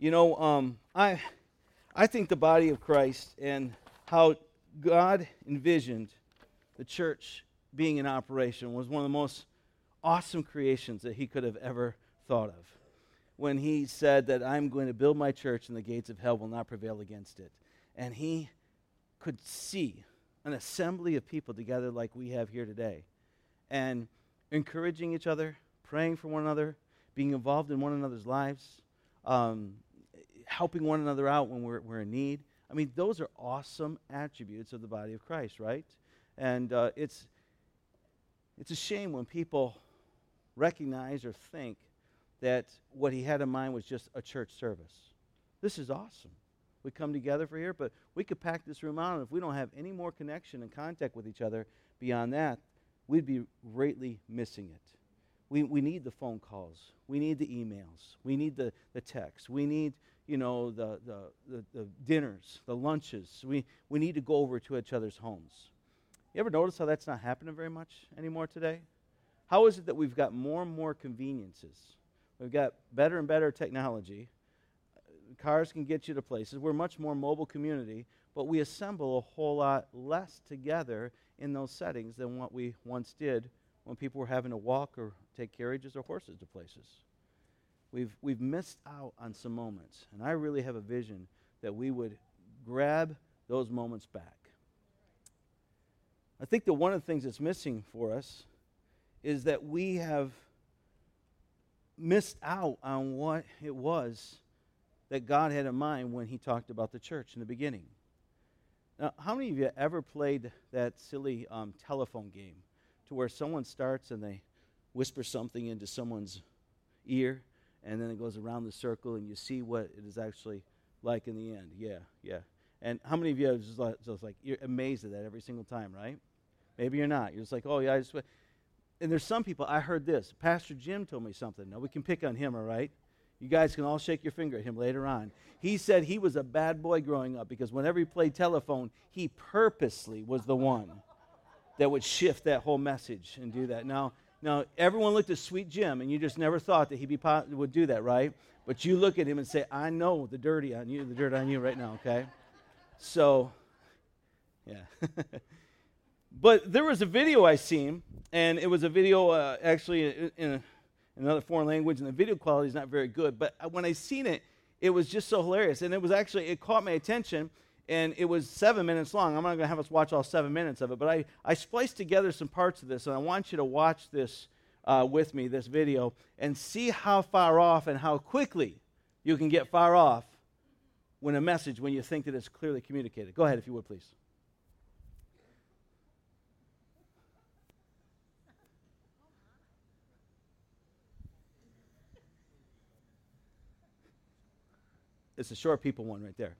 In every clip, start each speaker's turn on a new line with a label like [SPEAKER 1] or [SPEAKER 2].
[SPEAKER 1] You know, um, I, I think the body of Christ and how God envisioned the church being in operation was one of the most awesome creations that he could have ever thought of. When he said that I'm going to build my church and the gates of hell will not prevail against it. And he could see an assembly of people together like we have here today and encouraging each other, praying for one another, being involved in one another's lives, um, helping one another out when we're, we're in need. I mean, those are awesome attributes of the body of Christ, right? And uh, it's, it's a shame when people recognize or think that what he had in mind was just a church service. This is awesome. We come together for here, but we could pack this room out, and if we don't have any more connection and contact with each other beyond that, we'd be greatly missing it. We, we need the phone calls. We need the emails. We need the, the texts. We need, you know, the, the, the, the dinners, the lunches. We, we need to go over to each other's homes. You ever notice how that's not happening very much anymore today? How is it that we've got more and more conveniences? We've got better and better technology. Cars can get you to places. We're much more mobile community, but we assemble a whole lot less together in those settings than what we once did when people were having to walk or take carriages or horses to places. We've, we've missed out on some moments, and I really have a vision that we would grab those moments back. I think that one of the things that's missing for us is that we have missed out on what it was that God had in mind when He talked about the church in the beginning. Now, how many of you ever played that silly um, telephone game to where someone starts and they whisper something into someone's ear and then it goes around the circle and you see what it is actually like in the end? Yeah, yeah. And how many of you are just like, just like you're amazed at that every single time, right? Maybe you're not. You're just like, oh, yeah, I just. And there's some people, I heard this. Pastor Jim told me something. Now, we can pick on him, all right? You guys can all shake your finger at him later on. He said he was a bad boy growing up because whenever he played telephone, he purposely was the one that would shift that whole message and do that. Now, now everyone looked at Sweet Jim, and you just never thought that he be, would do that, right? But you look at him and say, I know the dirty on you, the dirt on you right now, okay? So, yeah. But there was a video I seen, and it was a video uh, actually in, in, another foreign language, and the video quality is not very good. But when I seen it, it was just so hilarious, and it was actually it caught my attention, and it was seven minutes long. I'm not going to have us watch all seven minutes of it, but I I spliced together some parts of this, and I want you to watch this uh, with me, this video, and see how far off and how quickly you can get far off when a message when you think that it's clearly communicated. Go ahead, if you would, please. It's the short people one right there.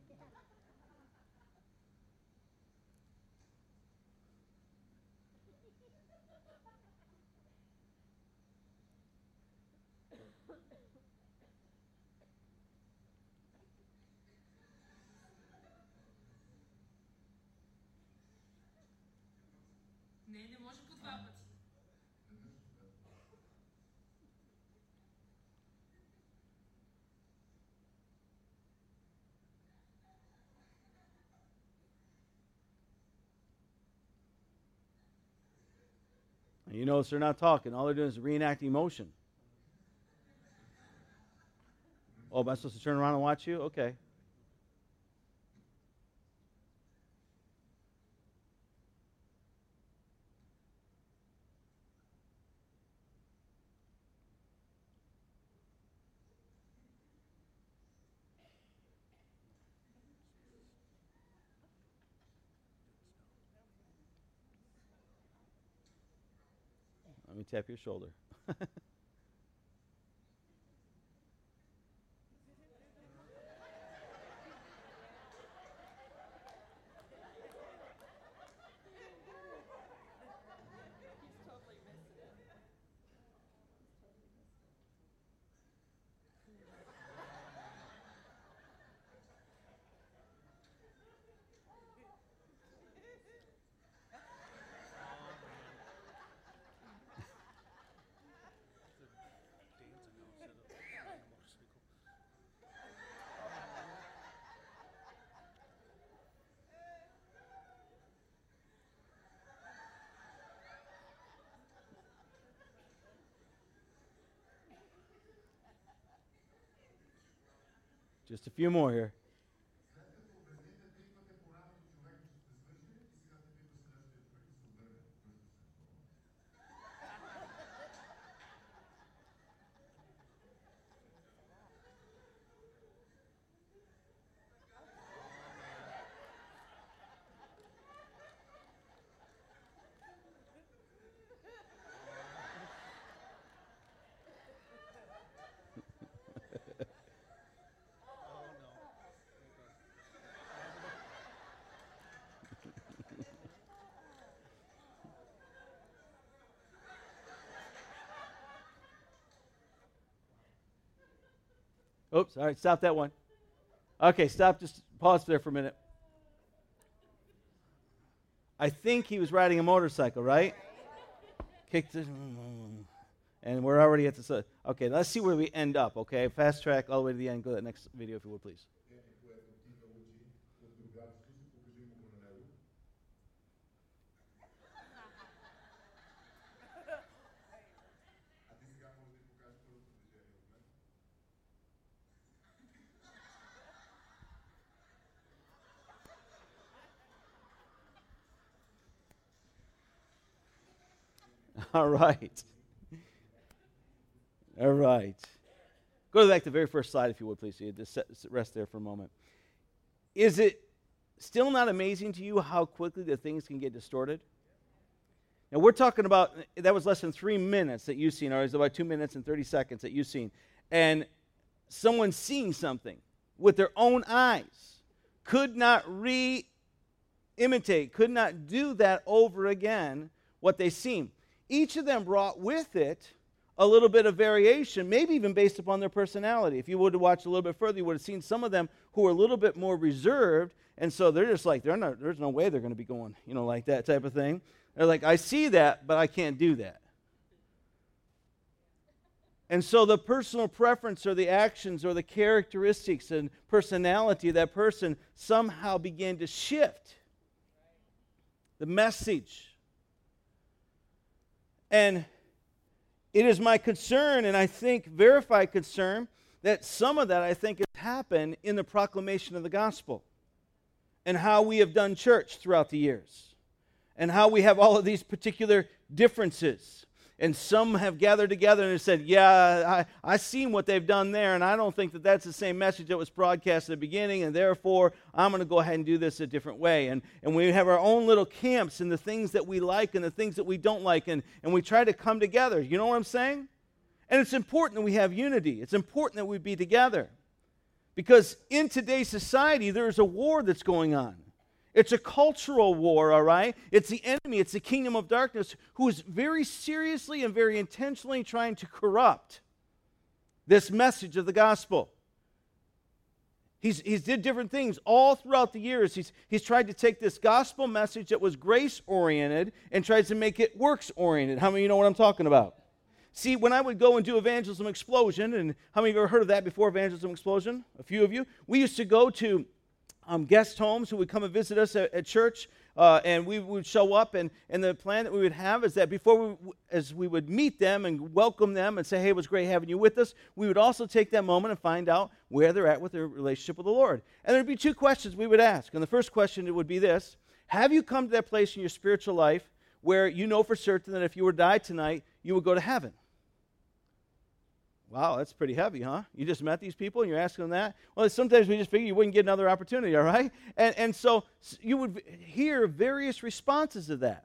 [SPEAKER 1] And you notice they're not talking. All they're doing is reenacting motion. Oh, am I supposed to turn around and watch you? Okay. Tap your shoulder. Just a few more here. Oops, all right, stop that one. Okay, stop, just pause there for a minute. I think he was riding a motorcycle, right? Kicked it, and we're already at the. Okay, let's see where we end up, okay? Fast track all the way to the end. Go to that next video, if you would, please. All right. All right. Go back to the very first slide, if you would, please. So you just rest there for a moment. Is it still not amazing to you how quickly the things can get distorted? Now, we're talking about, that was less than three minutes that you've seen, or it was about two minutes and 30 seconds that you've seen. And someone seeing something with their own eyes could not re imitate, could not do that over again, what they seen each of them brought with it a little bit of variation, maybe even based upon their personality. If you would have watched a little bit further, you would have seen some of them who are a little bit more reserved, and so they're just like, not, there's no way they're going to be going, you know, like that type of thing. They're like, I see that, but I can't do that. And so the personal preference or the actions or the characteristics and personality of that person somehow began to shift. The message and it is my concern, and I think verified concern, that some of that I think has happened in the proclamation of the gospel and how we have done church throughout the years and how we have all of these particular differences and some have gathered together and said, Yeah, I, I seen what they've done there, and I don't think that that's the same message that was broadcast at the beginning, and therefore I'm going to go ahead and do this a different way. And, and we have our own little camps and the things that we like and the things that we don't like, and, and we try to come together. You know what I'm saying? And it's important that we have unity, it's important that we be together. Because in today's society, there's a war that's going on. It's a cultural war, all right? It's the enemy, it's the kingdom of darkness who is very seriously and very intentionally trying to corrupt this message of the gospel. He's, he's did different things all throughout the years. He's, he's tried to take this gospel message that was grace oriented and tries to make it works oriented. How many of you know what I'm talking about? See, when I would go and do Evangelism Explosion, and how many of you ever heard of that before, Evangelism Explosion? A few of you. We used to go to um, guest homes who would come and visit us at, at church. Uh, and we would show up, and, and the plan that we would have is that before we, as we would meet them and welcome them and say, hey, it was great having you with us, we would also take that moment and find out where they're at with their relationship with the Lord. And there'd be two questions we would ask. And the first question would be this Have you come to that place in your spiritual life where you know for certain that if you were to die tonight, you would go to heaven? Wow, that's pretty heavy, huh? You just met these people and you're asking them that? Well, sometimes we just figure you wouldn't get another opportunity, all right? And, and so you would hear various responses to that.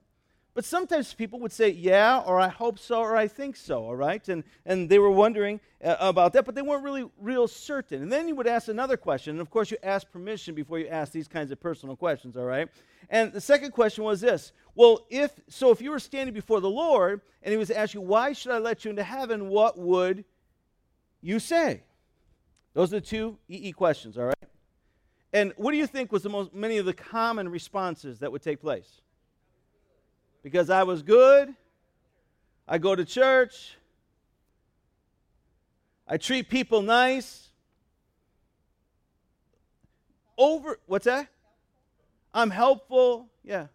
[SPEAKER 1] But sometimes people would say, yeah, or I hope so, or I think so, all right? And, and they were wondering uh, about that, but they weren't really real certain. And then you would ask another question. And of course, you ask permission before you ask these kinds of personal questions, all right? And the second question was this Well, if so, if you were standing before the Lord and he was asking why should I let you into heaven, what would you say? Those are the two EE questions, all right? And what do you think was the most many of the common responses that would take place? Because I was good, I go to church, I treat people nice. Over what's that? I'm helpful. Yeah.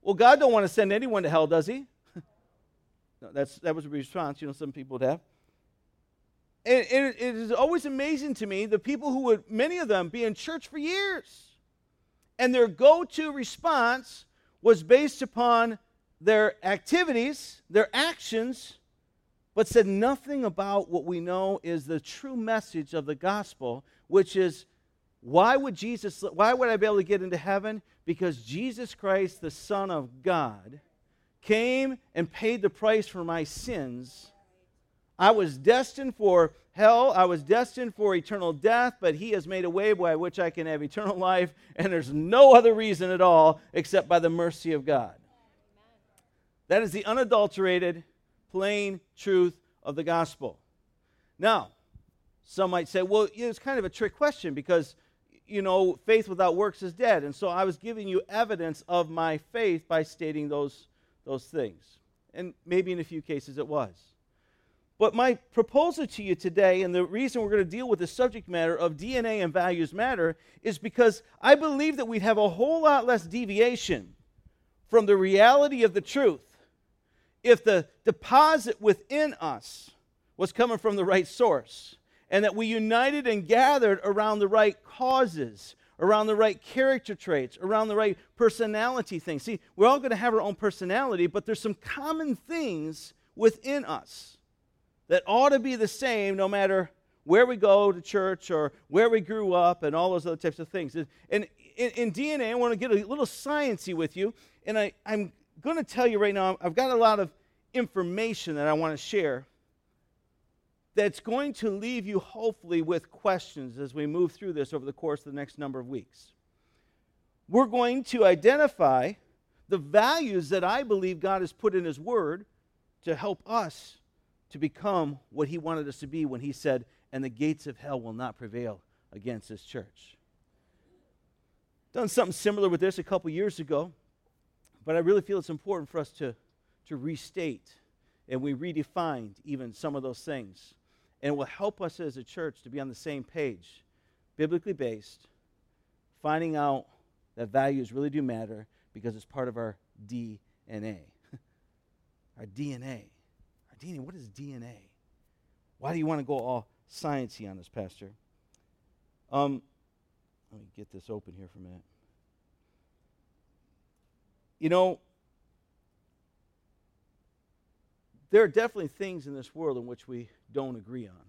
[SPEAKER 1] Well, God don't want to send anyone to hell, does he? no, that's that was a response, you know, some people would have. And, and it is always amazing to me the people who would, many of them, be in church for years. And their go to response was based upon their activities, their actions, but said nothing about what we know is the true message of the gospel, which is why would Jesus, why would I be able to get into heaven? Because Jesus Christ, the Son of God, came and paid the price for my sins. I was destined for hell. I was destined for eternal death, but He has made a way by which I can have eternal life, and there's no other reason at all except by the mercy of God. That is the unadulterated, plain truth of the gospel. Now, some might say, well, it's kind of a trick question because, you know, faith without works is dead. And so I was giving you evidence of my faith by stating those, those things. And maybe in a few cases it was. But my proposal to you today, and the reason we're going to deal with the subject matter of DNA and values matter, is because I believe that we'd have a whole lot less deviation from the reality of the truth if the deposit within us was coming from the right source and that we united and gathered around the right causes, around the right character traits, around the right personality things. See, we're all going to have our own personality, but there's some common things within us that ought to be the same no matter where we go to church or where we grew up and all those other types of things. And in, in DNA, I want to get a little sciency with you, and I, I'm going to tell you right now, I've got a lot of information that I want to share that's going to leave you hopefully with questions as we move through this over the course of the next number of weeks. We're going to identify the values that I believe God has put in His Word to help us to become what He wanted us to be when He said, And the gates of hell will not prevail against His church. Done something similar with this a couple years ago, but I really feel it's important for us to to restate and we redefined even some of those things. And it will help us as a church to be on the same page, biblically based, finding out that values really do matter because it's part of our DNA. our DNA. DNA. What is DNA? Why do you want to go all sciencey on this, Pastor? Um, let me get this open here for a minute. You know, there are definitely things in this world in which we don't agree on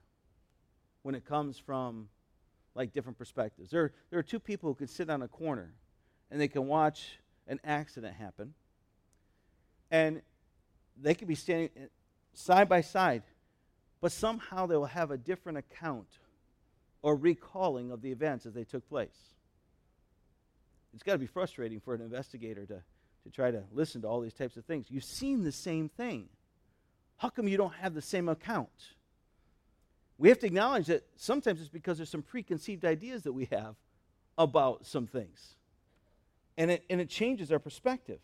[SPEAKER 1] when it comes from like different perspectives. There, there are two people who can sit on a corner and they can watch an accident happen and they could be standing side by side, but somehow they will have a different account or recalling of the events as they took place. It's got to be frustrating for an investigator to, to try to listen to all these types of things. You've seen the same thing. How come you don't have the same account? We have to acknowledge that sometimes it's because there's some preconceived ideas that we have about some things. And it, and it changes our perspective.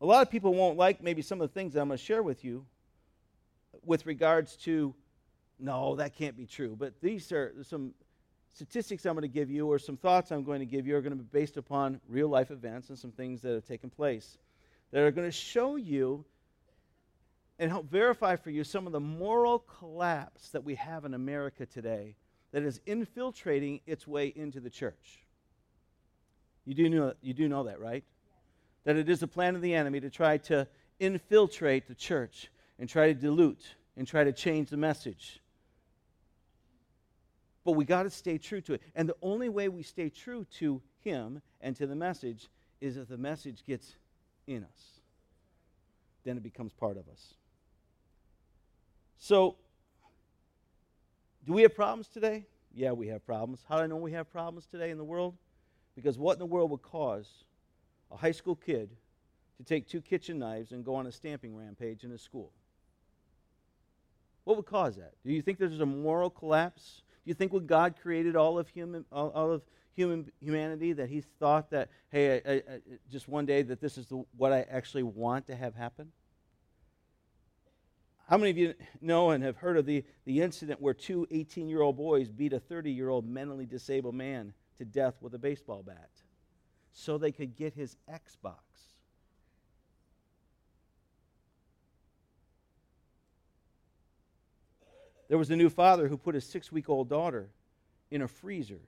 [SPEAKER 1] A lot of people won't like maybe some of the things that I'm going to share with you with regards to, no, that can't be true. But these are some statistics I'm going to give you or some thoughts I'm going to give you are going to be based upon real life events and some things that have taken place that are going to show you and help verify for you some of the moral collapse that we have in America today that is infiltrating its way into the church. You do know, you do know that, right? That it is a plan of the enemy to try to infiltrate the church and try to dilute and try to change the message. But we got to stay true to it. And the only way we stay true to him and to the message is if the message gets in us. Then it becomes part of us. So, do we have problems today? Yeah, we have problems. How do I know we have problems today in the world? Because what in the world would cause a high school kid to take two kitchen knives and go on a stamping rampage in a school? What would cause that? Do you think there's a moral collapse? Do you think when God created all of human, all, all of human humanity, that He thought that, hey, I, I, just one day that this is the, what I actually want to have happen? How many of you know and have heard of the, the incident where two 18 year old boys beat a 30 year old mentally disabled man to death with a baseball bat so they could get his Xbox? There was a new father who put his six week old daughter in a freezer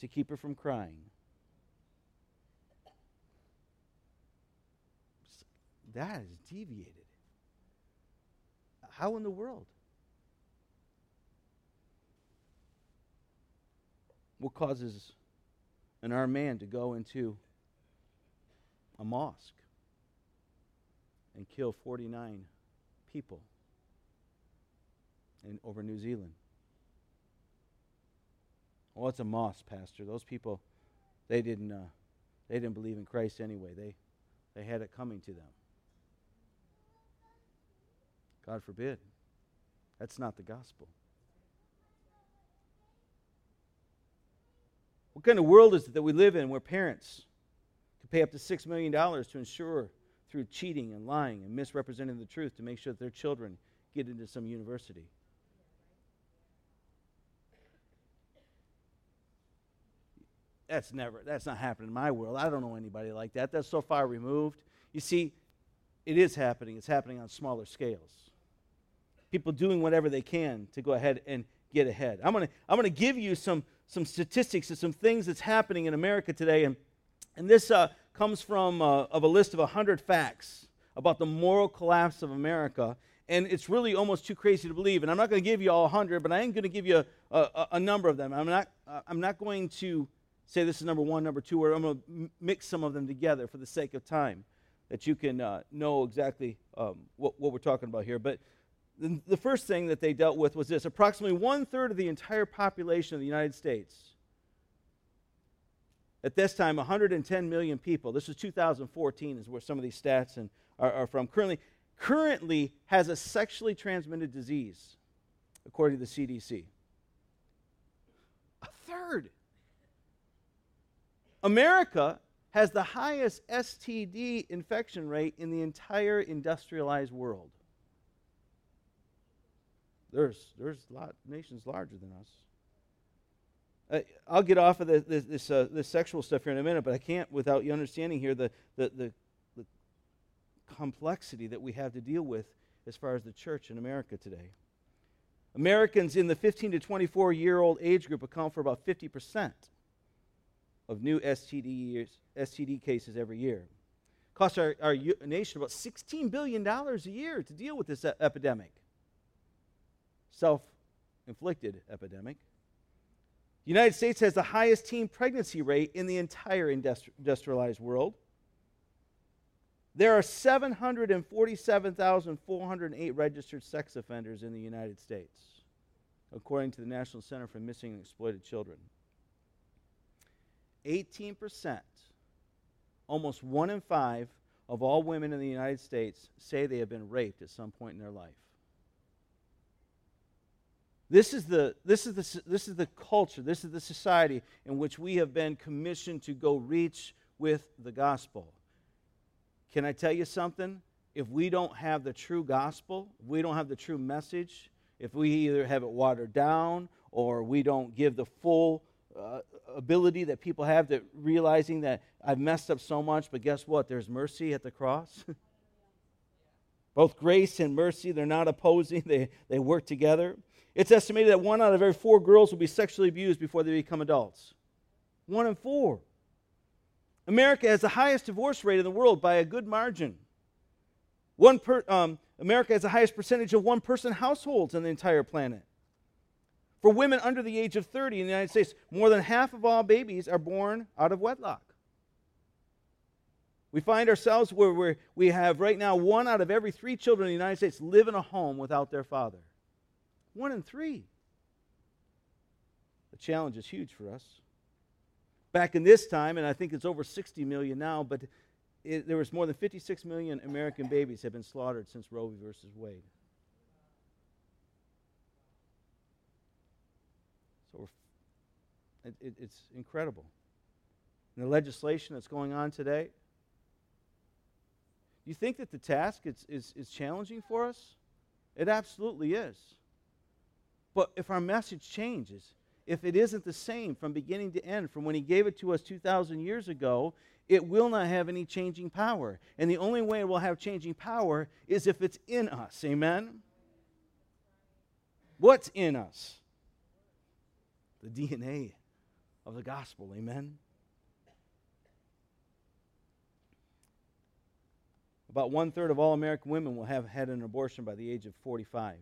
[SPEAKER 1] to keep her from crying. That is deviated. How in the world? What causes an our man to go into a mosque and kill 49 people in, over New Zealand? Well, it's a mosque, Pastor. Those people, they didn't, uh, they didn't believe in Christ anyway. They, they had it coming to them. God forbid. That's not the gospel. What kind of world is it that we live in where parents can pay up to $6 million to ensure through cheating and lying and misrepresenting the truth to make sure that their children get into some university? That's never, that's not happening in my world. I don't know anybody like that. That's so far removed. You see, it is happening. It's happening on smaller scales. People doing whatever they can to go ahead and get ahead. I'm going to I'm going to give you some, some statistics and some things that's happening in America today. And, and this uh, comes from uh, of a list of 100 facts about the moral collapse of America. And it's really almost too crazy to believe. And I'm not going to give you all 100, but I am going to give you a, a, a number of them. I'm not, uh, I'm not going to say this is number one, number two, or I'm going to mix some of them together for the sake of time, that you can uh, know exactly um, what, what we're talking about here. But the, first thing that they dealt with was this approximately one third of the entire population of the United States. At this time, 110 million people. This is 2014, is where some of these stats and, are, are from. Currently, currently has a sexually transmitted disease, according to the CDC. A third. America has the highest STD infection rate in the entire industrialized world. There's, there's lot nations larger than us. I'll get off of this, this, uh, this, sexual stuff here in a minute, but I can't without you understanding here the, the, the, the complexity that we have to deal with as far as the church in America today. Americans in the 15 to 24 year old age group account for about 50% of new STD, years, STD cases every year. Costs our, our nation about $16 billion a year to deal with this epidemic. Self inflicted epidemic. The United States has the highest teen pregnancy rate in the entire industrialized world. There are 747,408 registered sex offenders in the United States, according to the National Center for Missing and Exploited Children. 18%, almost one in five of all women in the United States say they have been raped at some point in their life. This is, the, this, is the, this is the culture, this is the society in which we have been commissioned to go reach with the gospel. Can I tell you something? If we don't have the true gospel, we don't have the true message, if we either have it watered down or we don't give the full uh, ability that people have to realizing that I've messed up so much, but guess what? There's mercy at the cross. Both grace and mercy, they're not opposing, they, they work together. It's estimated that one out of every four girls will be sexually abused before they become adults. One in four. America has the highest divorce rate in the world by a good margin. One per, um, America has the highest percentage of one person households on the entire planet. For women under the age of 30 in the United States, more than half of all babies are born out of wedlock. We find ourselves where we we have right now one out of every three children in the United States live in a home without their father. One in three. The challenge is huge for us. Back in this time, and I think it's over 60 million now, but it, there was more than 56 million American babies have been slaughtered since Roe v. Wade. So it, it, it's incredible. And the legislation that's going on today, you think that the task is, is, is challenging for us? It absolutely is. But if our message changes, if it isn't the same from beginning to end, from when He gave it to us 2,000 years ago, it will not have any changing power. And the only way it will have changing power is if it's in us. Amen? What's in us? The DNA of the gospel. Amen. About one third of all American women will have had an abortion by the age of 45.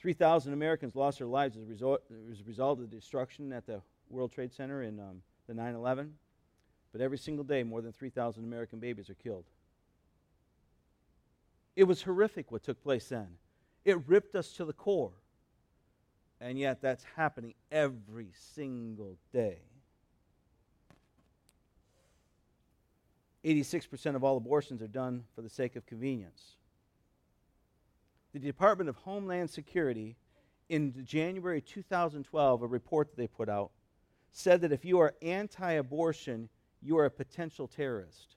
[SPEAKER 1] 3,000 Americans lost their lives as a, result, as a result of the destruction at the World Trade Center in um, the 9 11. But every single day, more than 3,000 American babies are killed. It was horrific what took place then. It ripped us to the core. And yet, that's happening every single day. 86% of all abortions are done for the sake of convenience. The Department of Homeland Security, in January 2012, a report that they put out, said that if you are anti abortion, you are a potential terrorist.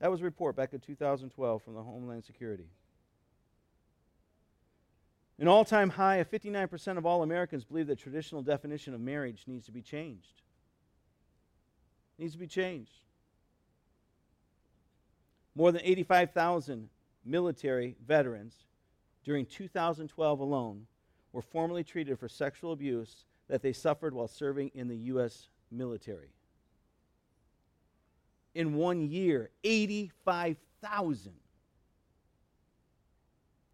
[SPEAKER 1] That was a report back in 2012 from the Homeland Security. An all time high of 59% of all Americans believe the traditional definition of marriage needs to be changed. Needs to be changed. More than 85,000 military veterans during 2012 alone were formally treated for sexual abuse that they suffered while serving in the U.S. military. In one year, 85,000.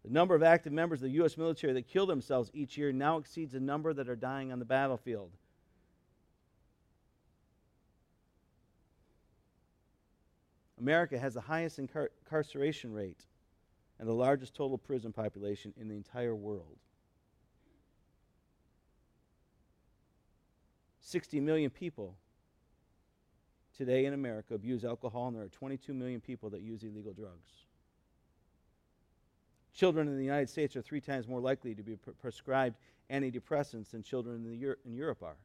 [SPEAKER 1] The number of active members of the U.S. military that kill themselves each year now exceeds the number that are dying on the battlefield. America has the highest incar- incarceration rate and the largest total prison population in the entire world. 60 million people today in America abuse alcohol, and there are 22 million people that use illegal drugs. Children in the United States are three times more likely to be pre- prescribed antidepressants than children in, Euro- in Europe are.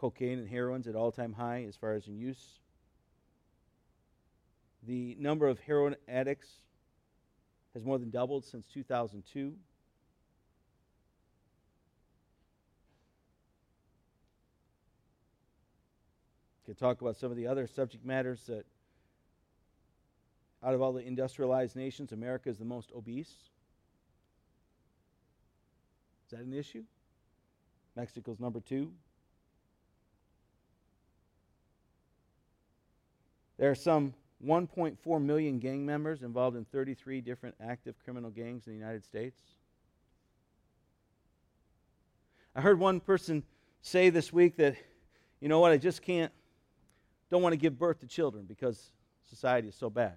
[SPEAKER 1] Cocaine and heroin's at all time high as far as in use. The number of heroin addicts has more than doubled since 2002. Could talk about some of the other subject matters that out of all the industrialized nations, America is the most obese. Is that an issue? Mexico's number two. There are some 1.4 million gang members involved in 33 different active criminal gangs in the United States. I heard one person say this week that, you know what, I just can't, don't want to give birth to children because society is so bad.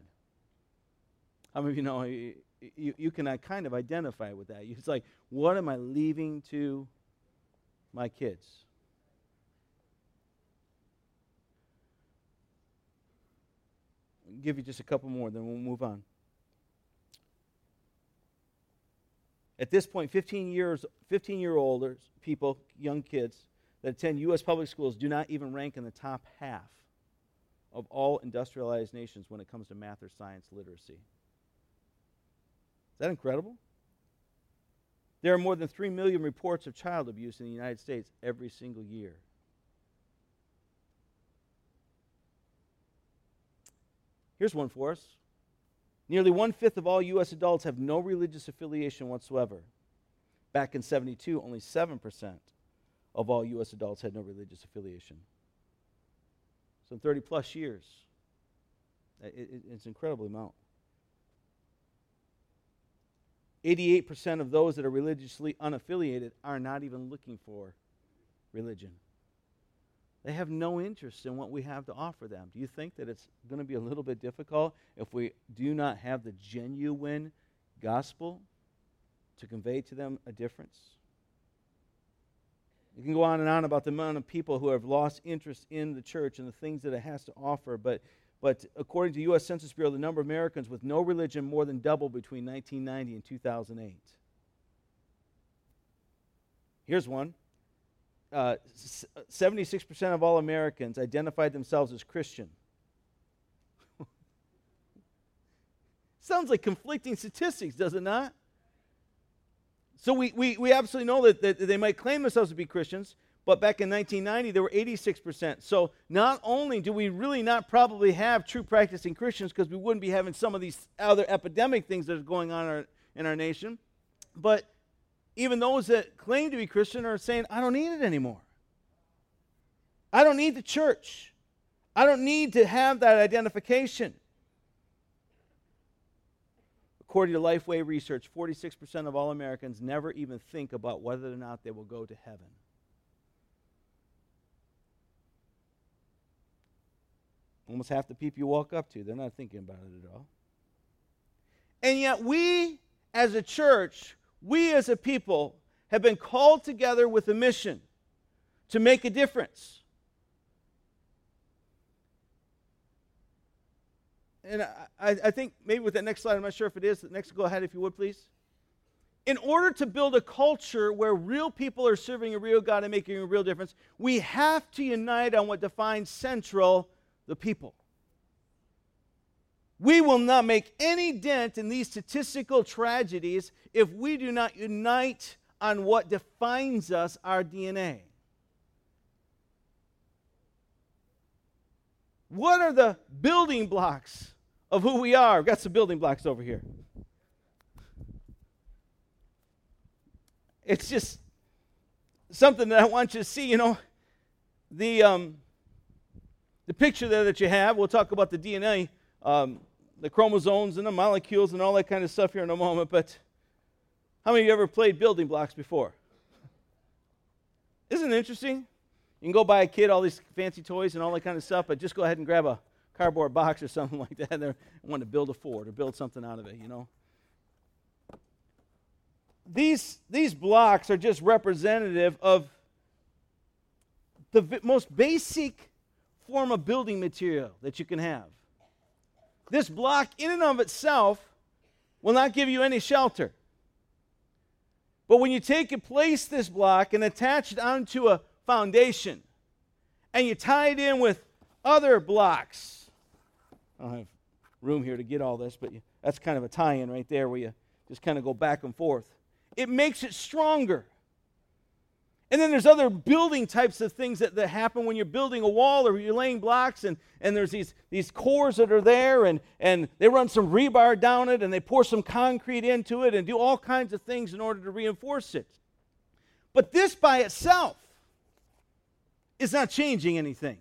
[SPEAKER 1] How many of you know you, you, you can uh, kind of identify with that? It's like, what am I leaving to my kids? Give you just a couple more, then we'll move on. At this point, 15 years, 15 year old people, young kids that attend U.S. public schools do not even rank in the top half of all industrialized nations when it comes to math or science literacy. Is that incredible? There are more than 3 million reports of child abuse in the United States every single year. Here's one for us. Nearly one fifth of all U.S. adults have no religious affiliation whatsoever. Back in 72, only 7% of all U.S. adults had no religious affiliation. So in 30 plus years, it, it, it's an incredible amount. 88% of those that are religiously unaffiliated are not even looking for religion. They have no interest in what we have to offer them. Do you think that it's going to be a little bit difficult if we do not have the genuine gospel to convey to them a difference? You can go on and on about the amount of people who have lost interest in the church and the things that it has to offer, but, but according to the U.S. Census Bureau, the number of Americans with no religion more than doubled between 1990 and 2008. Here's one uh, 76% of all Americans identified themselves as Christian. Sounds like conflicting statistics, does it not? So we, we, we absolutely know that, that they might claim themselves to be Christians, but back in 1990, there were 86%. So not only do we really not probably have true practicing Christians because we wouldn't be having some of these other epidemic things that are going on our, in our nation, but even those that claim to be Christian are saying, I don't need it anymore. I don't need the church. I don't need to have that identification. According to Lifeway research, 46% of all Americans never even think about whether or not they will go to heaven. Almost half the people you walk up to, they're not thinking about it at all. And yet, we as a church, we as a people, have been called together with a mission to make a difference. And I, I, think maybe with that next slide, I'm not sure if it is. Next, go ahead if you would, please. In order to build a culture where real people are serving a real God and making a real difference, we have to unite on what defines central the people. We will not make any dent in these statistical tragedies if we do not unite on what defines us, our DNA. What are the building blocks of who we are? I've got some building blocks over here. It's just something that I want you to see. You know, the um, the picture there that you have, we'll talk about the DNA, um, the chromosomes and the molecules and all that kind of stuff here in a moment, but how many of you ever played building blocks before? Isn't it interesting? You can go buy a kid all these fancy toys and all that kind of stuff, but just go ahead and grab a cardboard box or something like that and want to build a fort or build something out of it, you know? These, these blocks are just representative of the most basic form of building material that you can have. This block, in and of itself, will not give you any shelter. But when you take and place this block and attach it onto a foundation, and you tie it in with other blocks, I don't have room here to get all this, but you, that's kind of a tie in right there where you just kind of go back and forth. It makes it stronger. And then there's other building types of things that, that happen when you're building a wall or you're laying blocks, and, and there's these, these cores that are there, and, and they run some rebar down it, and they pour some concrete into it, and do all kinds of things in order to reinforce it. But this by itself is not changing anything.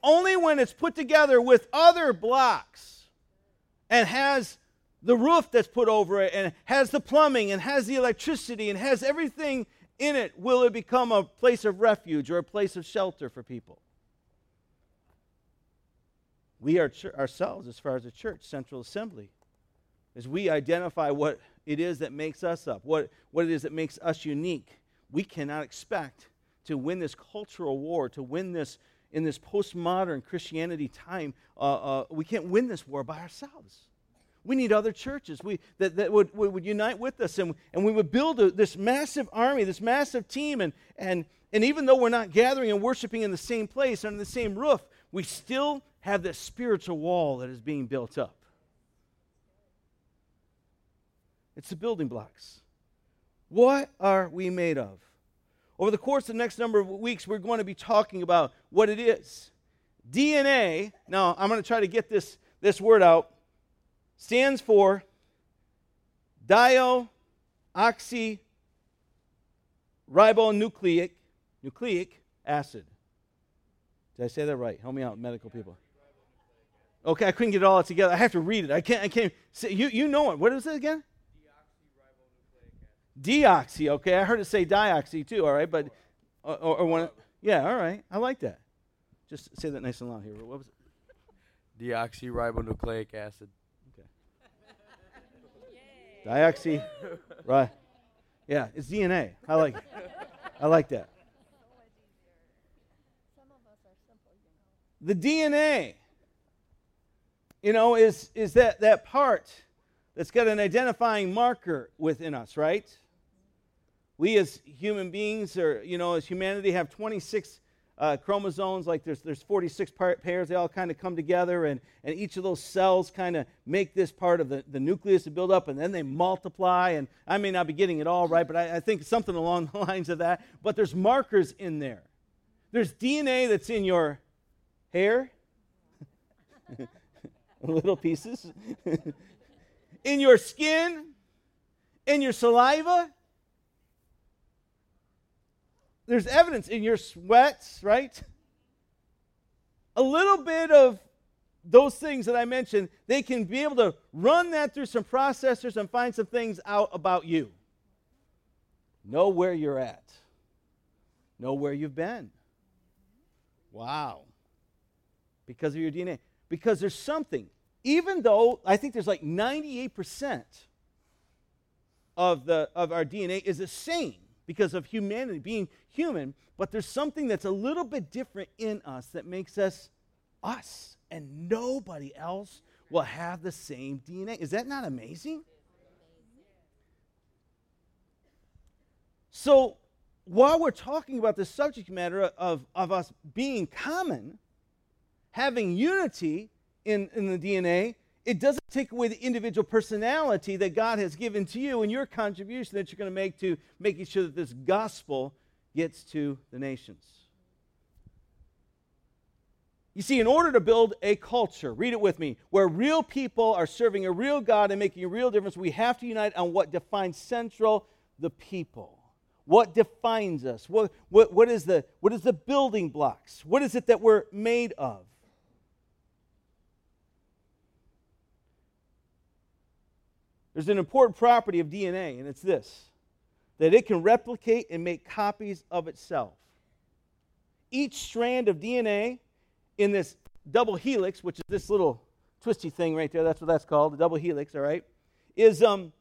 [SPEAKER 1] Only when it's put together with other blocks and has the roof that's put over it, and has the plumbing, and has the electricity, and has everything in it will it become a place of refuge or a place of shelter for people. We are ch- ourselves, as far as the church, Central Assembly, as we identify what it is that makes us up, what, what it is that makes us unique, we cannot expect to win this cultural war, to win this in this postmodern Christianity time. Uh, uh, we can't win this war by ourselves. We need other churches we, that, that would, would, unite with us and, and we would build a, this massive army, this massive team. And, and, and even though we're not gathering and worshiping in the same place, under the same roof, we still have this spiritual wall that is being built up. It's the building blocks. What are we made of? Over the course of the next number of weeks, we're going to be talking about what it is. DNA, now I'm going to try to get this, this word out stands for dioxyribonucleic nucleic acid. Did I say that right? Help me out, medical people. Okay, I couldn't get it all together. I have to read it. I can't. I can't. Say, you you know it. What is it again? Deoxy. Okay, I heard it say dioxy too. All right, but or, or, or one. Yeah, all right. I like that. Just say that nice and loud here. What was it?
[SPEAKER 2] Deoxyribonucleic acid.
[SPEAKER 1] Dioxy, right? Yeah, it's DNA. I like it. I like that. The DNA, you know, is, is that, that part that's got an identifying marker within us, right? We as human beings, or, you know, as humanity, have 26 uh, chromosomes, like there's, there's 46 pairs, they all kind of come together, and, and each of those cells kind of make this part of the, the nucleus to build up, and then they multiply. And I may not be getting it all right, but I, I think something along the lines of that. But there's markers in there. There's DNA that's in your hair, little pieces, in your skin, in your saliva, there's evidence in your sweats, right? A little bit of those things that I mentioned, they can be able to run that through some processors and find some things out about you. Know where you're at, know where you've been. Wow. Because of your DNA. Because there's something, even though I think there's like 98% of, the, of our DNA is the same because of humanity, being human, but there's something that's a little bit different in us that makes us us, and nobody else will have the same DNA. Is that not amazing? So, while we're talking about the subject matter of, of us being common, having unity in, in the DNA, it doesn't take away the individual personality that God has given to you and your contribution that you're going to make to making sure that this gospel gets to the nations. You see, in order to build a culture, read it with me, where real people are serving a real God and making a real difference, we have to unite on what defines central the people. What defines us? What, what, what, is the, what is the building blocks? What is it that we're made of? There's an important property of DNA, and it's this that it can replicate and make copies of itself. Each strand of DNA in this double helix, which is this little twisty thing right there, that's what that's called, the double helix, all right, is, um,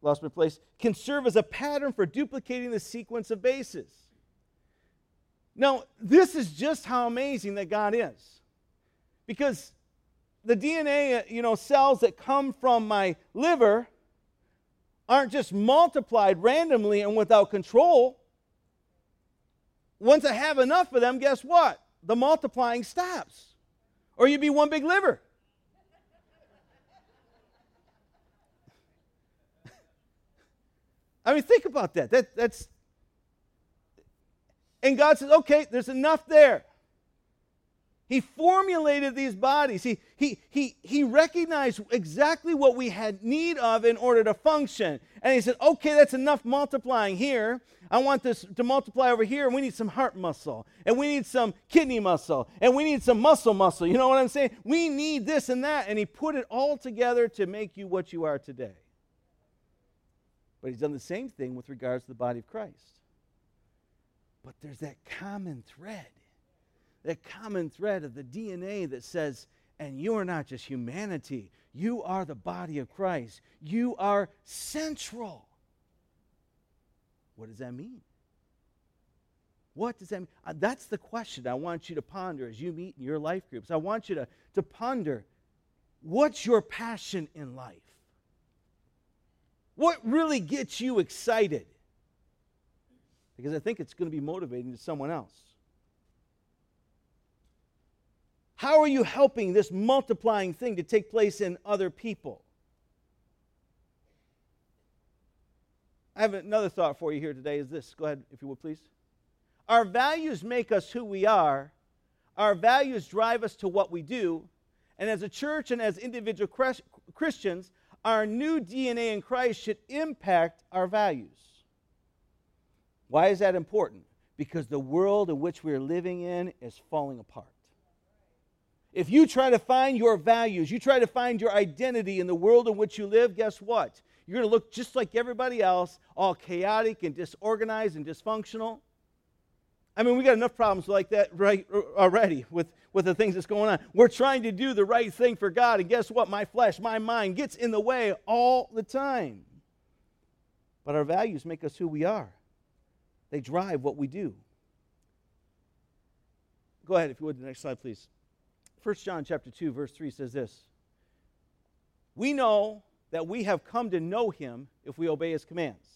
[SPEAKER 1] lost my place, can serve as a pattern for duplicating the sequence of bases. Now, this is just how amazing that God is. Because the DNA, uh, you know, cells that come from my liver aren't just multiplied randomly and without control. Once I have enough of them, guess what? The multiplying stops. Or you'd be one big liver. I mean, think about that. that. That's and God says, okay, there's enough there. He formulated these bodies. He, he, he, he recognized exactly what we had need of in order to function. And he said, okay, that's enough multiplying here. I want this to multiply over here, we need some heart muscle, and we need some kidney muscle, and we need some muscle muscle. You know what I'm saying? We need this and that. And he put it all together to make you what you are today. But he's done the same thing with regards to the body of Christ. But there's that common thread that common thread of the DNA that says, and you are not just humanity, you are the body of Christ. You are central. What does that mean? What does that mean? Uh, that's the question I want you to ponder as you meet in your life groups. I want you to, to ponder what's your passion in life? What really gets you excited? Because I think it's going to be motivating to someone else. How are you helping this multiplying thing to take place in other people? I have another thought for you here today is this. Go ahead, if you would, please. Our values make us who we are. Our values drive us to what we do. And as a church and as individual Christians, our new DNA in Christ should impact our values. Why is that important? Because the world in which we're living in is falling apart. If you try to find your values, you try to find your identity in the world in which you live, guess what? You're going to look just like everybody else, all chaotic and disorganized and dysfunctional. I mean, we got enough problems like that right uh, already with, with the things that's going on. We're trying to do the right thing for God, and guess what? My flesh, my mind gets in the way all the time. But our values make us who we are, they drive what we do. Go ahead, if you would, the next slide, please. 1 John chapter 2 verse 3 says this. We know that we have come to know him if we obey his commands.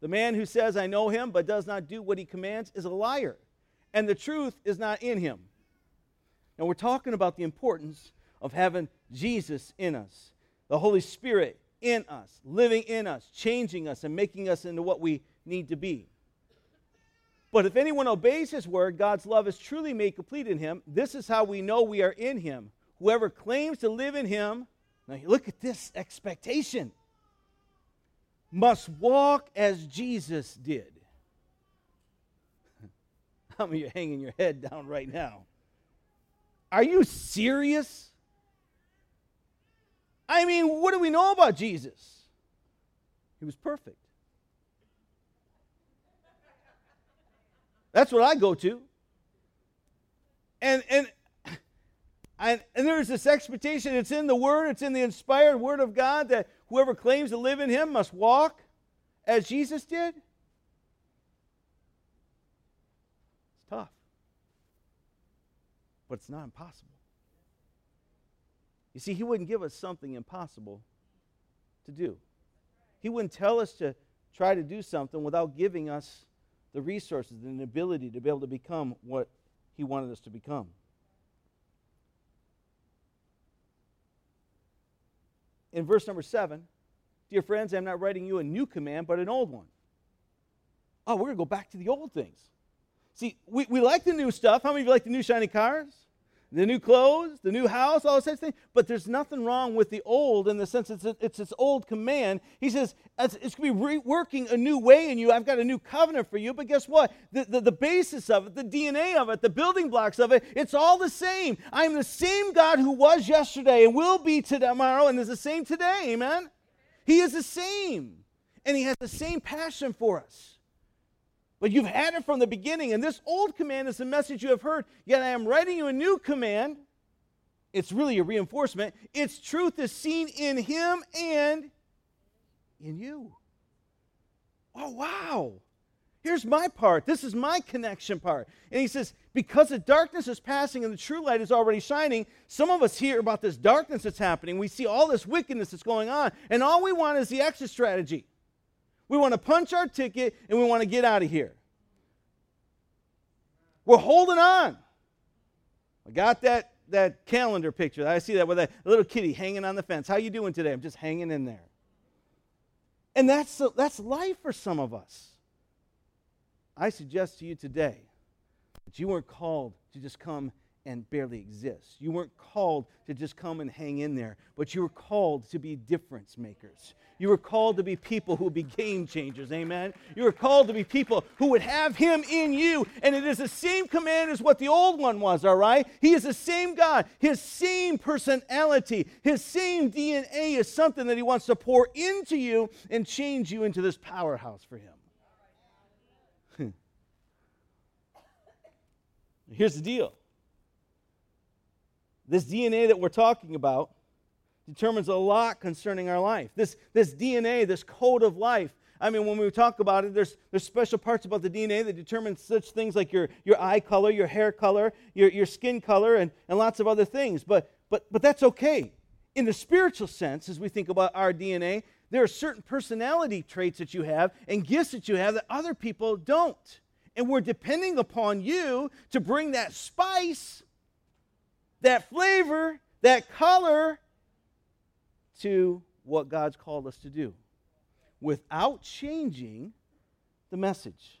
[SPEAKER 1] The man who says I know him but does not do what he commands is a liar, and the truth is not in him. Now we're talking about the importance of having Jesus in us, the Holy Spirit in us, living in us, changing us, and making us into what we need to be. But if anyone obeys his word, God's love is truly made complete in him. This is how we know we are in him. Whoever claims to live in him, now look at this expectation, must walk as Jesus did. How many are hanging your head down right now? Are you serious? I mean, what do we know about Jesus? He was perfect. That's what I go to. And and and, and there's this expectation, it's in the Word, it's in the inspired Word of God that whoever claims to live in Him must walk as Jesus did. It's tough. But it's not impossible. You see, He wouldn't give us something impossible to do. He wouldn't tell us to try to do something without giving us the resources and the ability to be able to become what He wanted us to become. In verse number seven, dear friends, I'm not writing you a new command, but an old one. Oh, we're going to go back to the old things. See, we, we like the new stuff. How many of you like the new shiny cars? The new clothes, the new house, all those things. But there's nothing wrong with the old in the sense it's, a, it's this old command. He says it's, it's going to be reworking a new way in you. I've got a new covenant for you. But guess what? The, the, the basis of it, the DNA of it, the building blocks of it, it's all the same. I'm the same God who was yesterday and will be tomorrow and is the same today. Amen? He is the same. And he has the same passion for us. But you've had it from the beginning, and this old command is the message you have heard. Yet I am writing you a new command. It's really a reinforcement. Its truth is seen in him and in you. Oh, wow. Here's my part. This is my connection part. And he says, because the darkness is passing and the true light is already shining, some of us hear about this darkness that's happening. We see all this wickedness that's going on, and all we want is the exit strategy. We want to punch our ticket and we want to get out of here. We're holding on. I got that, that calendar picture. I see that with a little kitty hanging on the fence. How you doing today? I'm just hanging in there. And that's, that's life for some of us. I suggest to you today that you weren't called to just come and barely exists. You weren't called to just come and hang in there, but you were called to be difference makers. You were called to be people who would be game changers. Amen. You were called to be people who would have him in you. And it is the same command as what the old one was, all right? He is the same God. His same personality, his same DNA is something that he wants to pour into you and change you into this powerhouse for him. Here's the deal this DNA that we're talking about determines a lot concerning our life. This, this DNA, this code of life. I mean, when we talk about it, there's, there's special parts about the DNA that determine such things like your, your eye color, your hair color, your, your skin color, and, and lots of other things. But, but, but that's okay. In the spiritual sense, as we think about our DNA, there are certain personality traits that you have and gifts that you have that other people don't. And we're depending upon you to bring that spice that flavor, that color to what God's called us to do without changing the message.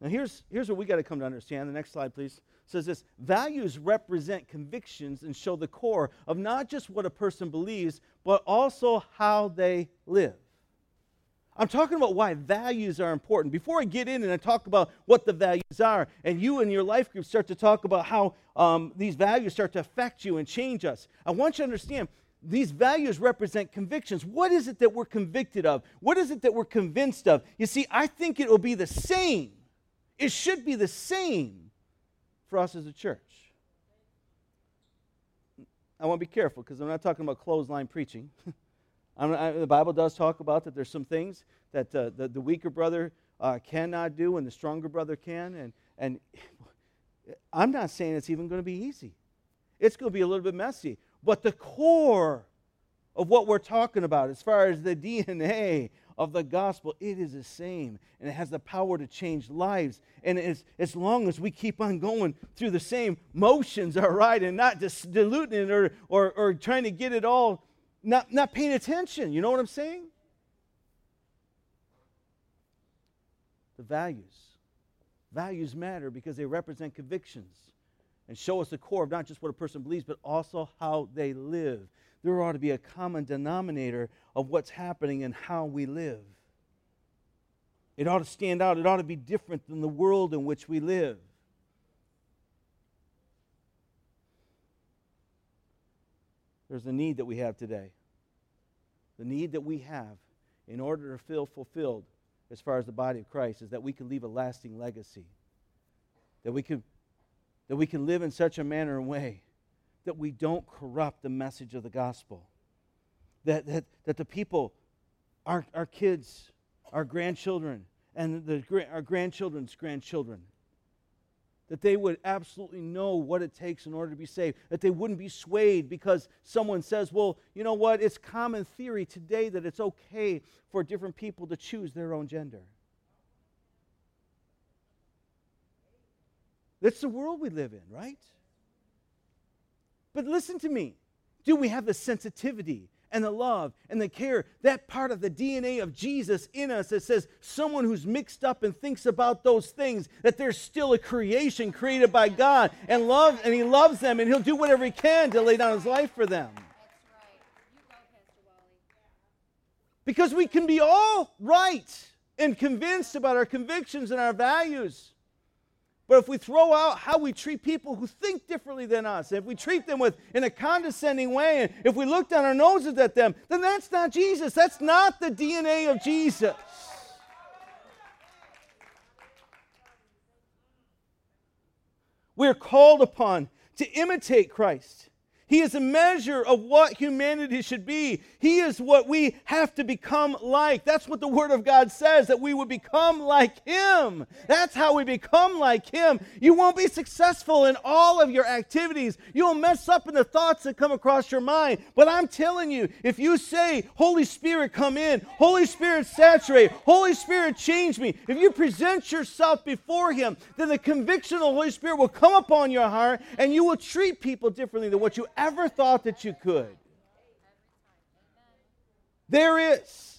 [SPEAKER 1] Now, here's, here's what we got to come to understand. The next slide, please. Says this values represent convictions and show the core of not just what a person believes, but also how they live. I'm talking about why values are important. Before I get in and I talk about what the values are, and you and your life group start to talk about how um, these values start to affect you and change us, I want you to understand these values represent convictions. What is it that we're convicted of? What is it that we're convinced of? You see, I think it will be the same. It should be the same for us as a church. I want to be careful because I'm not talking about clothesline preaching. I, the Bible does talk about that there's some things that uh, the, the weaker brother uh, cannot do and the stronger brother can. And, and I'm not saying it's even going to be easy, it's going to be a little bit messy. But the core of what we're talking about, as far as the DNA of the gospel, it is the same. And it has the power to change lives. And as, as long as we keep on going through the same motions, all right, and not just diluting it or, or, or trying to get it all, not, not paying attention. You know what I'm saying? The values. Values matter because they represent convictions and show us the core of not just what a person believes, but also how they live there ought to be a common denominator of what's happening and how we live. It ought to stand out, it ought to be different than the world in which we live. There's a need that we have today. The need that we have in order to feel fulfilled as far as the body of Christ is that we can leave a lasting legacy. That we can, that we can live in such a manner and way that we don't corrupt the message of the gospel. That, that, that the people, our, our kids, our grandchildren, and the, our grandchildren's grandchildren, that they would absolutely know what it takes in order to be saved, that they wouldn't be swayed because someone says, well, you know what, it's common theory today that it's okay for different people to choose their own gender. That's the world we live in, right? But listen to me. Do we have the sensitivity and the love and the care, that part of the DNA of Jesus in us that says someone who's mixed up and thinks about those things, that there's still a creation created by God and love, and He loves them and He'll do whatever He can to lay down His life for them. Because we can be all right and convinced about our convictions and our values. But if we throw out how we treat people who think differently than us, if we treat them with in a condescending way, and if we look down our noses at them, then that's not Jesus. That's not the DNA of Jesus. We're called upon to imitate Christ. He is a measure of what humanity should be. He is what we have to become like. That's what the Word of God says, that we would become like Him. That's how we become like Him. You won't be successful in all of your activities. You'll mess up in the thoughts that come across your mind. But I'm telling you, if you say, Holy Spirit, come in, Holy Spirit, saturate, Holy Spirit, change me, if you present yourself before Him, then the conviction of the Holy Spirit will come upon your heart and you will treat people differently than what you ever thought that you could. There is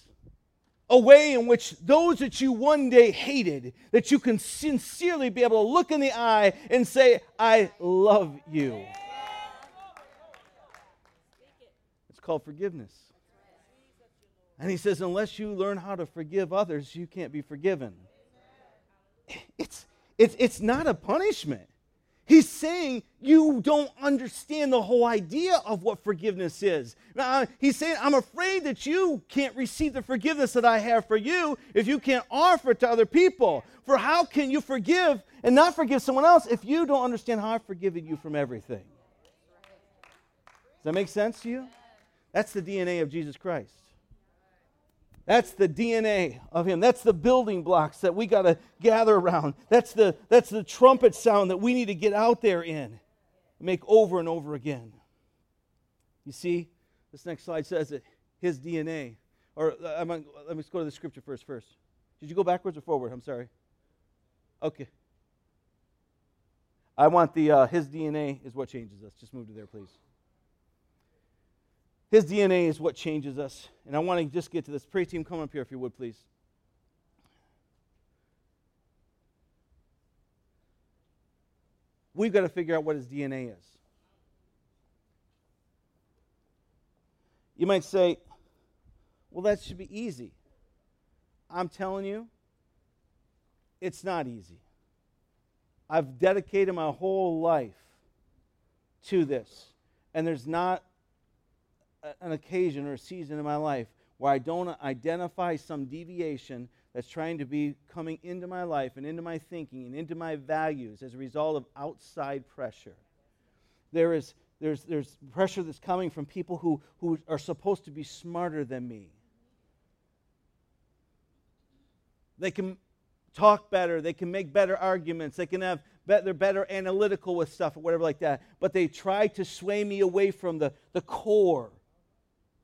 [SPEAKER 1] a way in which those that you one day hated, that you can sincerely be able to look in the eye and say, I love you. It's called forgiveness. And he says, unless you learn how to forgive others, you can't be forgiven. It's, it's, it's not a punishment. He's saying you don't understand the whole idea of what forgiveness is. Uh, he's saying, I'm afraid that you can't receive the forgiveness that I have for you if you can't offer it to other people. For how can you forgive and not forgive someone else if you don't understand how I've forgiven you from everything? Does that make sense to you? That's the DNA of Jesus Christ. That's the DNA of him. That's the building blocks that we got to gather around. That's the, that's the trumpet sound that we need to get out there in, make over and over again. You see, this next slide says that his DNA, or uh, let me go to the scripture first. First, did you go backwards or forward? I'm sorry. Okay. I want the uh, his DNA is what changes us. Just move to there, please. His DNA is what changes us. And I want to just get to this. Prayer team, come up here if you would, please. We've got to figure out what his DNA is. You might say, well, that should be easy. I'm telling you, it's not easy. I've dedicated my whole life to this, and there's not an occasion or a season in my life where I don't identify some deviation that's trying to be coming into my life and into my thinking and into my values as a result of outside pressure. There is there's, there's pressure that's coming from people who, who are supposed to be smarter than me. They can talk better, they can make better arguments, they can have they're better analytical with stuff or whatever like that. But they try to sway me away from the, the core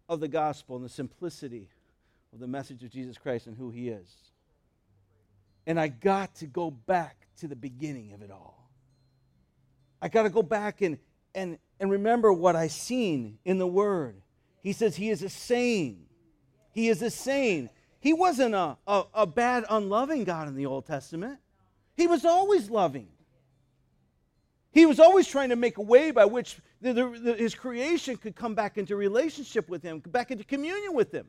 [SPEAKER 1] of the gospel and the simplicity of the message of Jesus Christ and who he is. And I got to go back to the beginning of it all. I got to go back and, and, and remember what I seen in the Word. He says he is a saying. He is a saying. He wasn't a, a, a bad, unloving God in the Old Testament. He was always loving. He was always trying to make a way by which the, the, his creation could come back into relationship with him, back into communion with him.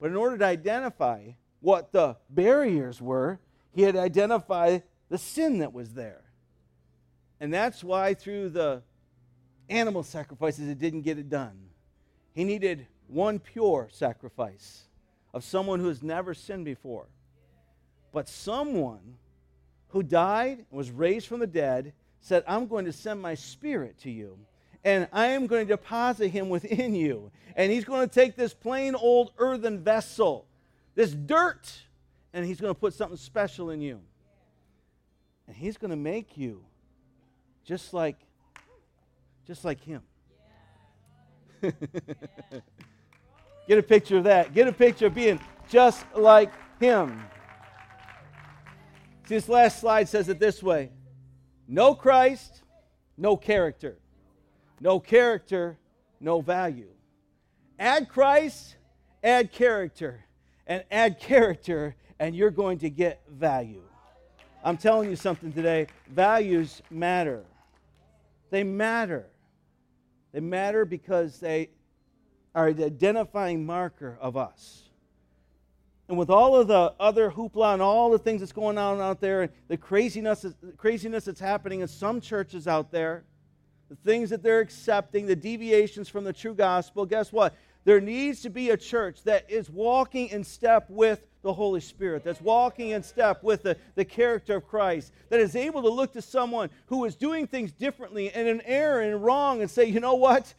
[SPEAKER 1] But in order to identify what the barriers were, he had to identify the sin that was there. And that's why through the animal sacrifices, it didn't get it done. He needed one pure sacrifice of someone who has never sinned before. But someone who died and was raised from the dead said, I'm going to send my spirit to you. And I am going to deposit him within you. And he's going to take this plain old earthen vessel, this dirt, and he's going to put something special in you. And he's going to make you just like just like him. Get a picture of that. Get a picture of being just like him. See, this last slide says it this way no Christ, no character. No character, no value. Add Christ, add character, and add character, and you're going to get value. I'm telling you something today values matter. They matter. They matter because they are the identifying marker of us. And with all of the other hoopla and all the things that's going on out there, and the craziness, craziness that's happening in some churches out there, the things that they're accepting, the deviations from the true gospel, guess what? There needs to be a church that is walking in step with the Holy Spirit, that's walking in step with the, the character of Christ, that is able to look to someone who is doing things differently and in error and wrong and say, you know what?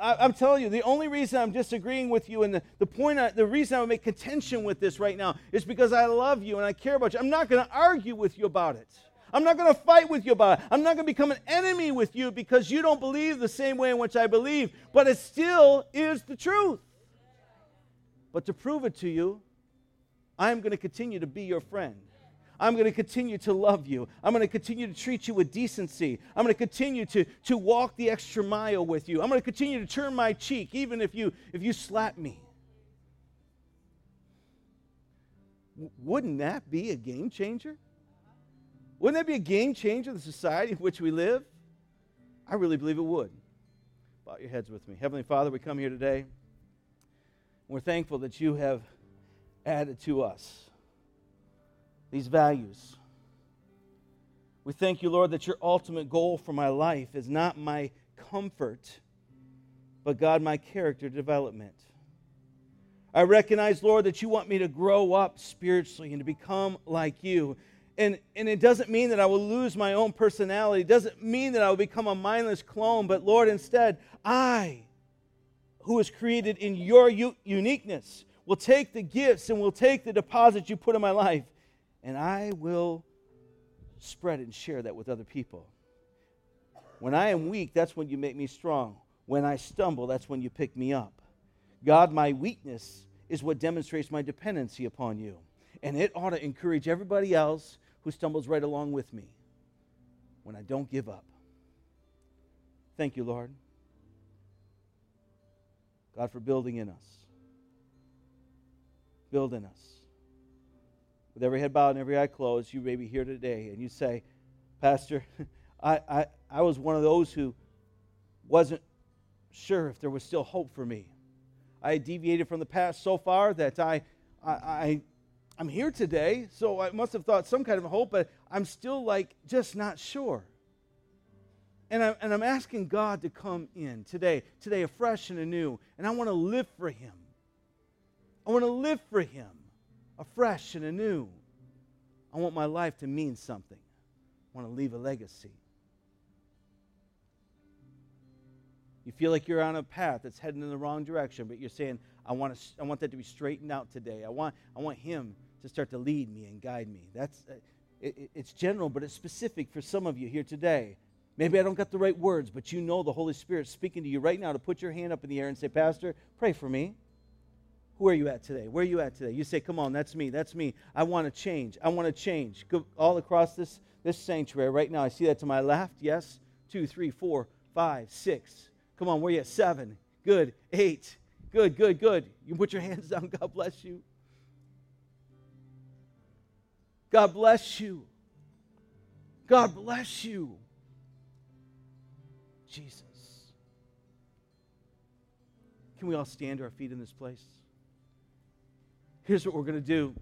[SPEAKER 1] I, am telling you, the only reason I'm disagreeing with you and the, the point, I, the reason I would make contention with this right now is because I love you and I care about you. I'm not going to argue with you about it. I'm not going to fight with you about it. I'm not going to become an enemy with you because you don't believe the same way in which I believe. But it still is the truth. But to prove it to you, I'm going to continue to be your friend. I'm going to continue to love you. I'm going to continue to treat you with decency. I'm going to continue to, to walk the extra mile with you. I'm going to continue to turn my cheek even if you, if you slap me. Wouldn't that be a game changer? Wouldn't that be a game changer in the society in which we live? I really believe it would. Bow your heads with me. Heavenly Father, we come here today. We're thankful that you have added to us these values. We thank you, Lord, that your ultimate goal for my life is not my comfort, but God, my character development. I recognize, Lord, that you want me to grow up spiritually and to become like you. And, and it doesn't mean that I will lose my own personality. It doesn't mean that I will become a mindless clone. But Lord, instead, I, who was created in your u- uniqueness, will take the gifts and will take the deposits you put in my life and I will spread and share that with other people. When I am weak, that's when you make me strong. When I stumble, that's when you pick me up. God, my weakness is what demonstrates my dependency upon you. And it ought to encourage everybody else who stumbles right along with me when I don't give up. Thank you, Lord. God, for building in us. Build in us with every head bowed and every eye closed, you may be here today and you say, Pastor, I, I, I was one of those who wasn't sure if there was still hope for me. I deviated from the past so far that I, I, I, I'm here today, so I must have thought some kind of hope, but I'm still like just not sure. And I'm, and I'm asking God to come in today, today afresh and anew, and I want to live for Him. I want to live for Him afresh and anew. I want my life to mean something. I want to leave a legacy. You feel like you're on a path that's heading in the wrong direction, but you're saying, I want, to, I want that to be straightened out today. I want, I want Him to start to lead me and guide me. That's, uh, it, it's general, but it's specific for some of you here today. Maybe I don't got the right words, but you know the Holy Spirit speaking to you right now to put your hand up in the air and say, Pastor, pray for me. Who are you at today? Where are you at today? You say, Come on, that's me. That's me. I want to change. I want to change. Go all across this, this sanctuary right now. I see that to my left. Yes. Two, three, four, five, six. Come on, where are you at? Seven. Good. Eight. Good, good, good. You put your hands down. God bless you. God bless you. God bless you. Jesus. Can we all stand to our feet in this place? Here's what we're going to do.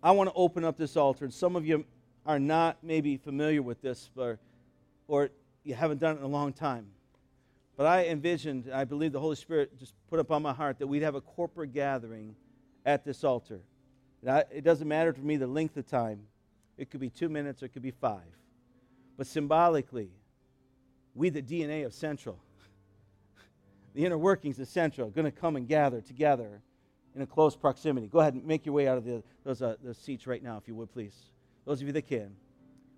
[SPEAKER 1] I want to open up this altar, and some of you are not maybe familiar with this, or, or you haven't done it in a long time. But I envisioned, I believe the Holy Spirit just put up on my heart that we'd have a corporate gathering at this altar. it doesn't matter to me the length of time. It could be two minutes or it could be five. But symbolically, we, the DNA of Central, the inner workings are going to come and gather together in a close proximity. Go ahead and make your way out of the, those, uh, those seats right now, if you would, please. Those of you that can.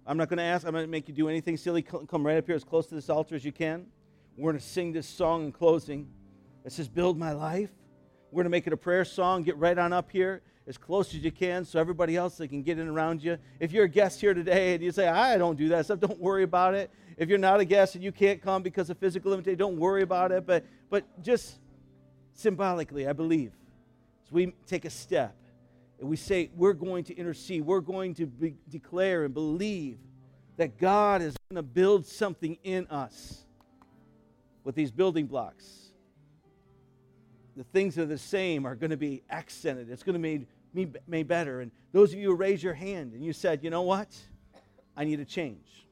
[SPEAKER 1] I'm not going to ask, I'm going to make you do anything silly. Come right up here as close to this altar as you can. We're going to sing this song in closing. It says, Build my life. We're going to make it a prayer song. Get right on up here as close as you can so everybody else that can get in around you. If you're a guest here today and you say, I don't do that stuff, don't worry about it. If you're not a guest and you can't come because of physical limitation, don't worry about it. But, but just symbolically, I believe, as we take a step and we say, we're going to intercede, we're going to be, declare and believe that God is going to build something in us with these building blocks. The things that are the same are going to be accented. It's going to be made, made better. And those of you who raised your hand and you said, you know what? I need a change.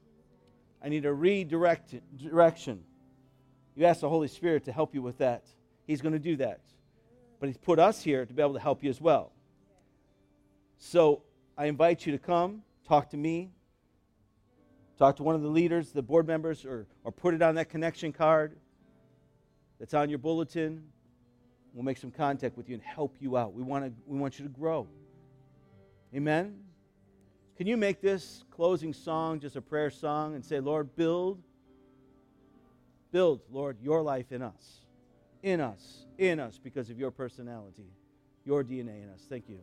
[SPEAKER 1] I need a redirect direction. You ask the Holy Spirit to help you with that. He's going to do that. But He's put us here to be able to help you as well. So I invite you to come, talk to me, talk to one of the leaders, the board members, or, or put it on that connection card that's on your bulletin. We'll make some contact with you and help you out. We want, to, we want you to grow. Amen? Can you make this closing song just a prayer song and say, Lord, build, build, Lord, your life in us, in us, in us, because of your personality, your DNA in us. Thank you.